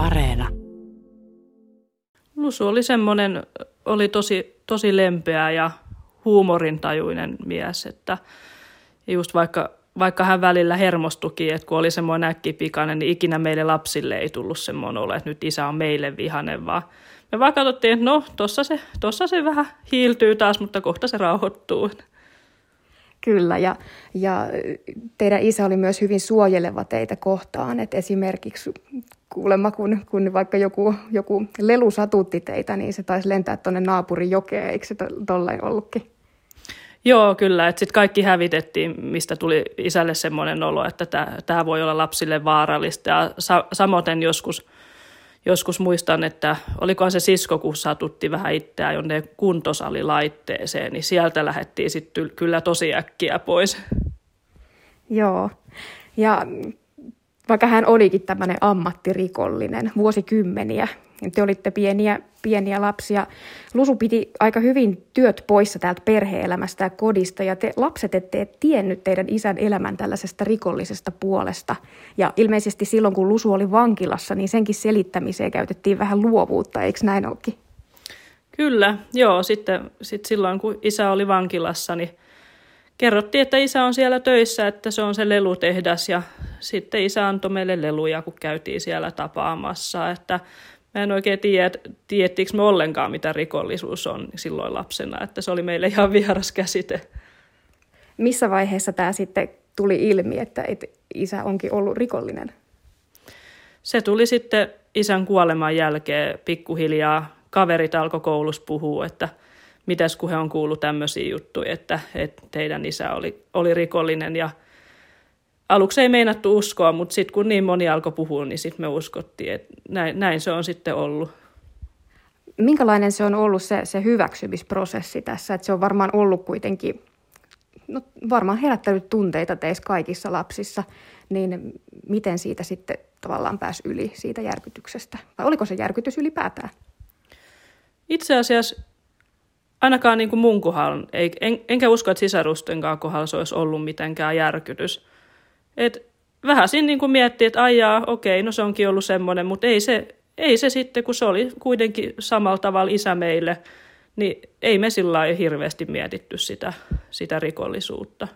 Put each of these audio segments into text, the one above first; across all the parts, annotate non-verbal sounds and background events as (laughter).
Areena. Lusu oli semmoinen, oli tosi, tosi lempeä ja huumorintajuinen mies, että just vaikka, vaikka hän välillä hermostuki, että kun oli semmoinen äkkipikainen, niin ikinä meille lapsille ei tullut semmoinen olo, että nyt isä on meille vihanen, vaan me vaan katsottiin, että no, tossa se, tossa se vähän hiiltyy taas, mutta kohta se rauhoittuu. Kyllä, ja, ja teidän isä oli myös hyvin suojeleva teitä kohtaan, että esimerkiksi kuulemma, kun, kun vaikka joku, joku lelu satutti teitä, niin se taisi lentää tuonne naapurin jokeen, eikö se tollain ollutkin? Joo, kyllä. Että sitten kaikki hävitettiin, mistä tuli isälle semmoinen olo, että tämä voi olla lapsille vaarallista. Ja sa- samoin joskus, joskus muistan, että olikohan se sisko, kun satutti vähän itseään jonne kuntosalilaitteeseen, niin sieltä lähdettiin sitten kyllä tosi äkkiä pois. Joo. Ja vaikka hän olikin tämmöinen ammattirikollinen vuosikymmeniä, te olitte pieniä, pieniä lapsia. Lusu piti aika hyvin työt poissa täältä perheelämästä ja kodista, ja te lapset ette tiennyt teidän isän elämän tällaisesta rikollisesta puolesta. Ja ilmeisesti silloin, kun Lusu oli vankilassa, niin senkin selittämiseen käytettiin vähän luovuutta, eikö näin olekin? Kyllä, joo. Sitten, sitten silloin, kun isä oli vankilassa, niin kerrottiin, että isä on siellä töissä, että se on se lelutehdas ja sitten isä antoi meille leluja, kun käytiin siellä tapaamassa, että mä en oikein tiedä, tiedettiinkö me ollenkaan, mitä rikollisuus on silloin lapsena, että se oli meille ihan vieras käsite. Missä vaiheessa tämä sitten tuli ilmi, että isä onkin ollut rikollinen? Se tuli sitten isän kuoleman jälkeen pikkuhiljaa. Kaverit alkoi koulussa puhua, että – mitäs kun he on kuullut tämmöisiä juttuja, että, että teidän isä oli, oli rikollinen ja aluksi ei meinattu uskoa, mutta sitten kun niin moni alkoi puhua, niin sitten me uskottiin, että näin, näin se on sitten ollut. Minkälainen se on ollut se, se hyväksymisprosessi tässä, että se on varmaan ollut kuitenkin, no varmaan herättänyt tunteita teissä kaikissa lapsissa, niin miten siitä sitten tavallaan pääsi yli siitä järkytyksestä? Vai oliko se järkytys ylipäätään? Itse asiassa ainakaan niin kuin mun kohdalla, en, enkä usko, että sisarustenkaan kohdalla se olisi ollut mitenkään järkytys. Et vähän siinä niin kuin miettii, että aijaa, okei, no se onkin ollut semmoinen, mutta ei se, ei se sitten, kun se oli kuitenkin samalla tavalla isä meille, niin ei me sillä hirveästi mietitty sitä, sitä rikollisuutta.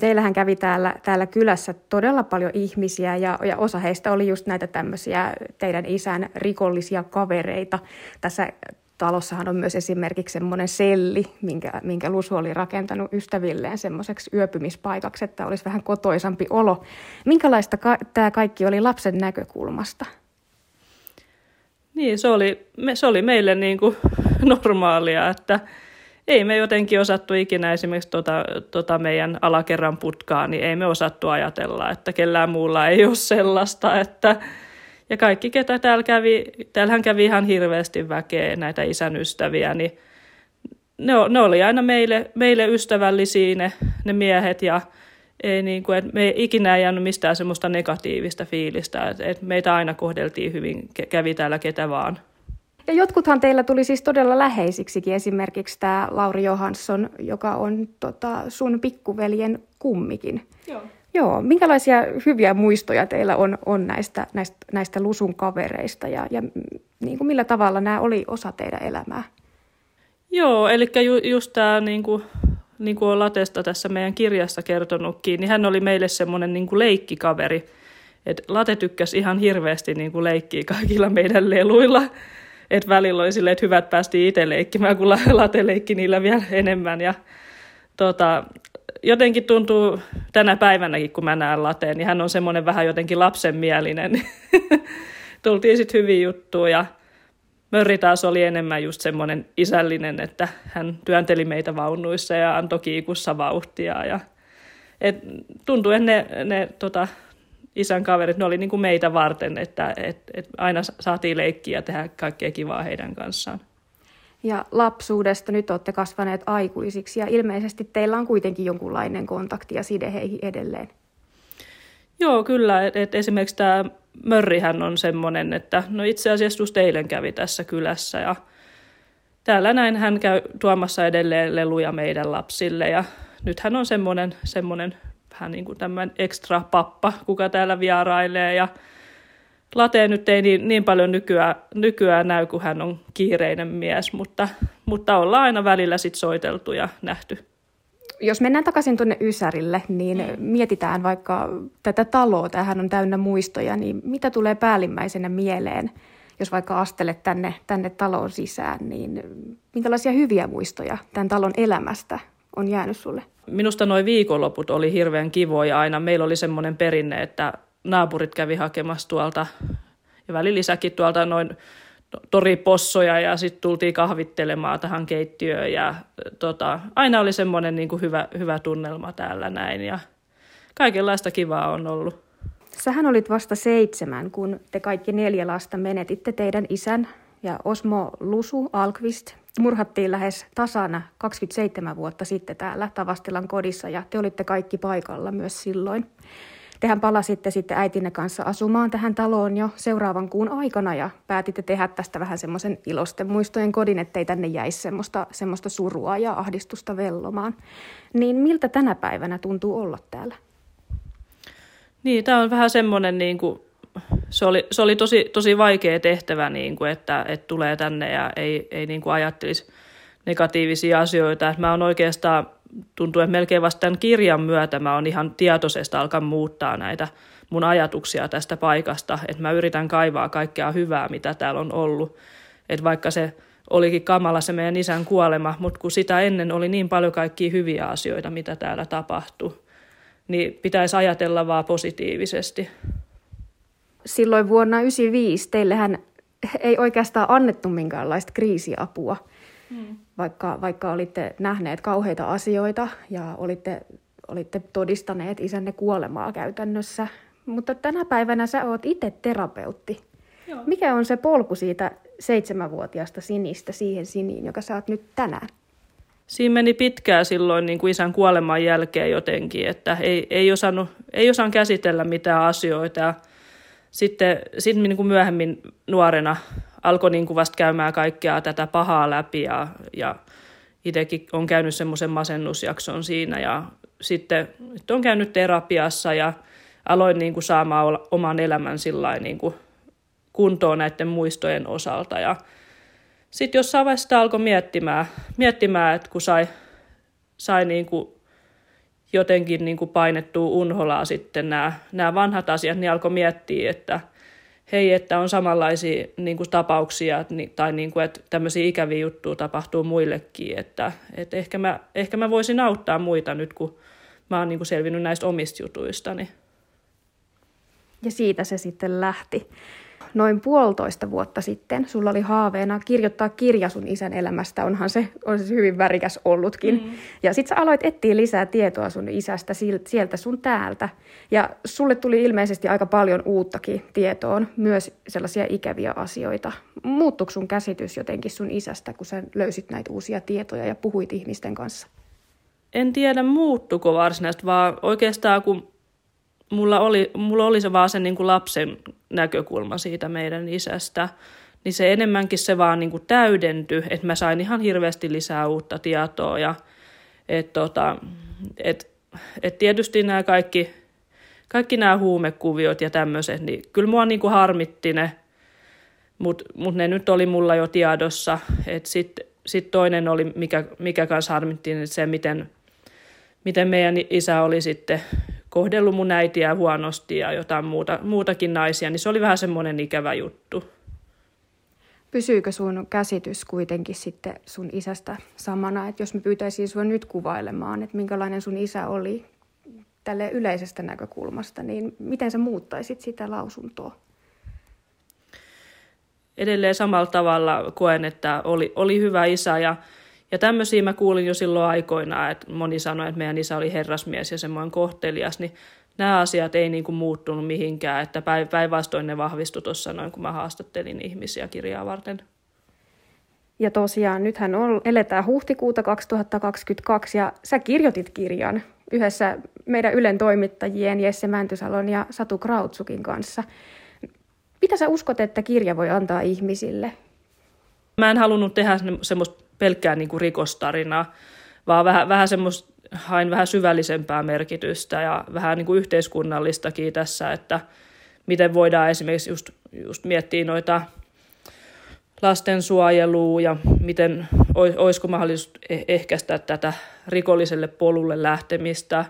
Teillähän kävi täällä, täällä kylässä todella paljon ihmisiä ja, ja osa heistä oli just näitä tämmöisiä teidän isän rikollisia kavereita. Tässä talossahan on myös esimerkiksi semmoinen selli, minkä, minkä Lusu oli rakentanut ystävilleen semmoiseksi yöpymispaikaksi, että olisi vähän kotoisampi olo. Minkälaista ka- tämä kaikki oli lapsen näkökulmasta? Niin, se oli, se oli meille niin kuin normaalia, että ei me jotenkin osattu ikinä esimerkiksi tota, tota meidän alakerran putkaa, niin ei me osattu ajatella, että kellään muulla ei ole sellaista, että ja kaikki, ketä täällä kävi, täällähän kävi ihan hirveästi väkeä näitä isän ystäviä, niin ne, ne oli aina meille, meille ystävällisiä ne, ne miehet ja ei niin kuin, että me ei ikinä jäänyt mistään semmoista negatiivista fiilistä, että, että meitä aina kohdeltiin hyvin, kävi täällä ketä vaan. Ja jotkuthan teillä tuli siis todella läheisiksikin, esimerkiksi tämä Lauri Johansson, joka on tota, sun pikkuveljen kummikin. Joo. Joo, minkälaisia hyviä muistoja teillä on, on näistä, näistä, näistä Lusun kavereista ja, ja niin kuin millä tavalla nämä oli osa teidän elämää? Joo, eli ju, just tämä, niin kuin, niin kuin on Latesta tässä meidän kirjassa kertonutkin, niin hän oli meille semmoinen niin kuin leikkikaveri. Et Late tykkäsi ihan hirveästi niin kuin leikkiä kaikilla meidän leluilla että välillä oli silleen, että hyvät päästiin itse leikkimään, kun late leikki niillä vielä enemmän. Ja tota, jotenkin tuntuu tänä päivänäkin, kun mä näen lateen, niin hän on semmoinen vähän jotenkin lapsenmielinen. (laughs) Tultiin sitten hyviä juttuja ja Mörri taas oli enemmän just semmoinen isällinen, että hän työnteli meitä vaunuissa ja antoi kiikussa vauhtia. Ja, et tuntui, että ne, ne tota, isän kaverit, ne oli niin kuin meitä varten, että et, et aina saatiin leikkiä ja tehdä kaikkea kivaa heidän kanssaan. Ja lapsuudesta nyt olette kasvaneet aikuisiksi ja ilmeisesti teillä on kuitenkin jonkunlainen kontakti ja side heihin edelleen. Joo, kyllä. Et, esimerkiksi tämä Mörrihän on semmoinen, että no itse asiassa just eilen kävi tässä kylässä ja täällä näin hän käy tuomassa edelleen leluja meidän lapsille ja nyt hän on semmoinen, semmoinen vähän niin kuin tämmöinen ekstra pappa, kuka täällä vierailee ja Late nyt ei niin, niin paljon nykyään, nykyään näy, kun hän on kiireinen mies, mutta, mutta ollaan aina välillä sit soiteltu ja nähty. Jos mennään takaisin tuonne Ysärille, niin mm. mietitään vaikka tätä taloa, tähän on täynnä muistoja, niin mitä tulee päällimmäisenä mieleen, jos vaikka astelet tänne, tänne taloon sisään, niin minkälaisia hyviä muistoja tämän talon elämästä on jäänyt sulle? Minusta noin viikonloput oli hirveän kivoja aina. Meillä oli semmoinen perinne, että naapurit kävi hakemassa tuolta ja välillisäkin tuolta noin toripossoja ja sitten tultiin kahvittelemaan tähän keittiöön ja tota, aina oli semmoinen niin kuin hyvä, hyvä tunnelma täällä näin ja kaikenlaista kivaa on ollut. Sähän olit vasta seitsemän, kun te kaikki neljä lasta menetitte teidän isän ja Osmo Lusu Alkvist murhattiin lähes tasana 27 vuotta sitten täällä Tavastilan kodissa ja te olitte kaikki paikalla myös silloin. Tehän palasitte sitten äitinne kanssa asumaan tähän taloon jo seuraavan kuun aikana ja päätitte tehdä tästä vähän semmoisen ilosten muistojen kodin, ettei tänne jäisi semmoista, semmoista surua ja ahdistusta vellomaan. Niin miltä tänä päivänä tuntuu olla täällä? Niin, tämä on vähän semmoinen, niin kuin, se oli, se oli tosi, tosi vaikea tehtävä, niin kuin, että, että tulee tänne ja ei, ei niin kuin ajattelisi negatiivisia asioita. Mä oon oikeastaan tuntuu, että melkein vasta tämän kirjan myötä mä oon ihan tietoisesti alkan muuttaa näitä mun ajatuksia tästä paikasta, että mä yritän kaivaa kaikkea hyvää, mitä täällä on ollut. Että vaikka se olikin kamala se meidän isän kuolema, mutta kun sitä ennen oli niin paljon kaikkia hyviä asioita, mitä täällä tapahtui, niin pitäisi ajatella vaan positiivisesti. Silloin vuonna 1995 teillehän ei oikeastaan annettu minkäänlaista kriisiapua. Mm. Vaikka, vaikka olitte nähneet kauheita asioita ja olitte, olitte todistaneet isänne kuolemaa käytännössä. Mutta tänä päivänä sä oot itse terapeutti. Joo. Mikä on se polku siitä seitsemänvuotiaasta sinistä siihen siniin, joka sä oot nyt tänään? Siinä meni pitkään silloin niin kuin isän kuoleman jälkeen jotenkin, että ei, ei, osannut, ei osannut käsitellä mitään asioita. Ja sitten, sitten niin kuin myöhemmin nuorena alkoi niin kuin vasta käymään kaikkea tätä pahaa läpi ja, ja itsekin on käynyt semmoisen masennusjakson siinä ja sitten on käynyt terapiassa ja aloin niin kuin saamaan oman elämän niin kuin kuntoon näiden muistojen osalta. Ja sitten jossain vaiheessa alkoi miettimään, miettimään, että kun sai, sai niin kuin jotenkin niin kuin painettua unholaa sitten nämä, nämä vanhat asiat, niin alkoi miettiä, että – hei, että on samanlaisia niin kuin tapauksia tai niin kuin, että tämmöisiä ikäviä juttuja tapahtuu muillekin, että, että ehkä, mä, ehkä mä voisin auttaa muita nyt, kun mä oon niin kuin selvinnyt näistä omista jutuistani. Ja siitä se sitten lähti noin puolitoista vuotta sitten sulla oli haaveena kirjoittaa kirja sun isän elämästä. Onhan se, on se hyvin värikäs ollutkin. Mm. Ja sit sä aloit etsiä lisää tietoa sun isästä sieltä sun täältä. Ja sulle tuli ilmeisesti aika paljon uuttakin tietoon, myös sellaisia ikäviä asioita. Muuttuiko sun käsitys jotenkin sun isästä, kun sä löysit näitä uusia tietoja ja puhuit ihmisten kanssa? En tiedä muuttuko varsinaisesti, vaan oikeastaan kun mulla oli, mulla oli se vaan se niin kuin lapsen näkökulma siitä meidän isästä, niin se enemmänkin se vaan niin kuin täydentyi, että mä sain ihan hirveästi lisää uutta tietoa ja et tota, et, et tietysti nämä kaikki, kaikki nämä huumekuviot ja tämmöiset, niin kyllä mua niin kuin harmitti ne, mutta mut ne nyt oli mulla jo tiedossa. Sitten sit toinen oli, mikä, mikä kanssa harmitti, että se miten, miten meidän isä oli sitten kohdellut mun äitiä huonosti ja jotain muuta, muutakin naisia, niin se oli vähän semmoinen ikävä juttu. Pysyykö sun käsitys kuitenkin sitten sun isästä samana, että jos me pyytäisiin sinua nyt kuvailemaan, että minkälainen sun isä oli tälle yleisestä näkökulmasta, niin miten sä muuttaisit sitä lausuntoa? Edelleen samalla tavalla koen, että oli, oli hyvä isä ja ja tämmöisiä mä kuulin jo silloin aikoinaan, että moni sanoi, että meidän isä oli herrasmies ja semmoinen kohtelias, niin nämä asiat ei niin kuin muuttunut mihinkään, että päinvastoin ne vahvistui tuossa noin, kun mä haastattelin ihmisiä kirjaa varten. Ja tosiaan nythän on, eletään huhtikuuta 2022 ja sä kirjoitit kirjan yhdessä meidän Ylen toimittajien Jesse Mäntysalon ja Satu Krautsukin kanssa. Mitä sä uskot, että kirja voi antaa ihmisille? Mä en halunnut tehdä semmoista pelkkää niin kuin rikostarinaa, vaan vähän, vähän semmoista hain vähän syvällisempää merkitystä ja vähän niin kuin yhteiskunnallistakin tässä, että miten voidaan esimerkiksi just, just miettiä noita lastensuojelua ja miten olisiko mahdollisuus e-, ehkäistä tätä rikolliselle polulle lähtemistä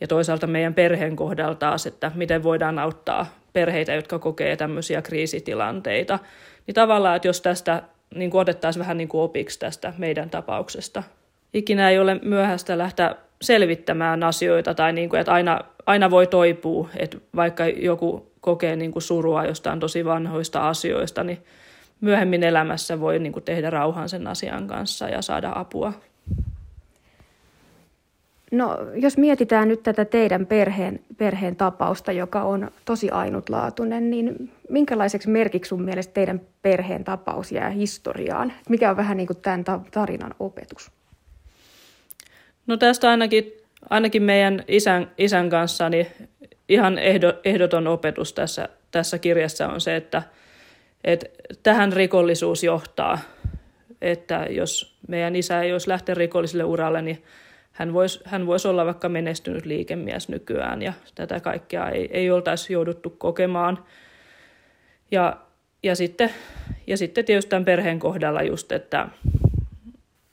ja toisaalta meidän perheen kohdalla taas, että miten voidaan auttaa perheitä, jotka kokee tämmöisiä kriisitilanteita. Niin tavallaan, että jos tästä niin kuin otettaisiin vähän niin kuin opiksi tästä meidän tapauksesta. Ikinä ei ole myöhäistä lähteä selvittämään asioita tai niin kuin, että aina, aina voi toipua, että vaikka joku kokee niin kuin surua jostain tosi vanhoista asioista, niin myöhemmin elämässä voi niin kuin tehdä rauhan sen asian kanssa ja saada apua. No, jos mietitään nyt tätä teidän perheen, perheen tapausta, joka on tosi ainutlaatuinen, niin minkälaiseksi merkiksi sun mielestä teidän perheen tapaus jää historiaan? Mikä on vähän niin kuin tämän tarinan opetus? No tästä ainakin, ainakin meidän isän, isän kanssa niin ihan ehdoton opetus tässä, tässä kirjassa on se, että, että tähän rikollisuus johtaa. Että jos meidän isä ei olisi lähtenyt rikolliselle uralle, niin hän voisi, hän voisi olla vaikka menestynyt liikemies nykyään ja tätä kaikkea ei, ei oltaisi jouduttu kokemaan. Ja, ja, sitten, ja sitten tietysti tämän perheen kohdalla just, että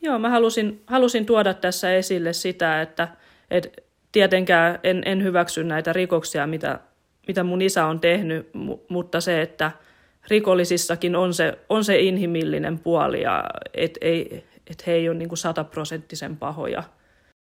joo, mä halusin, halusin tuoda tässä esille sitä, että, että tietenkään en, en hyväksy näitä rikoksia, mitä, mitä mun isä on tehnyt, mutta se, että rikollisissakin on se, on se inhimillinen puoli ja et, ei, et he ei ole niin sataprosenttisen pahoja –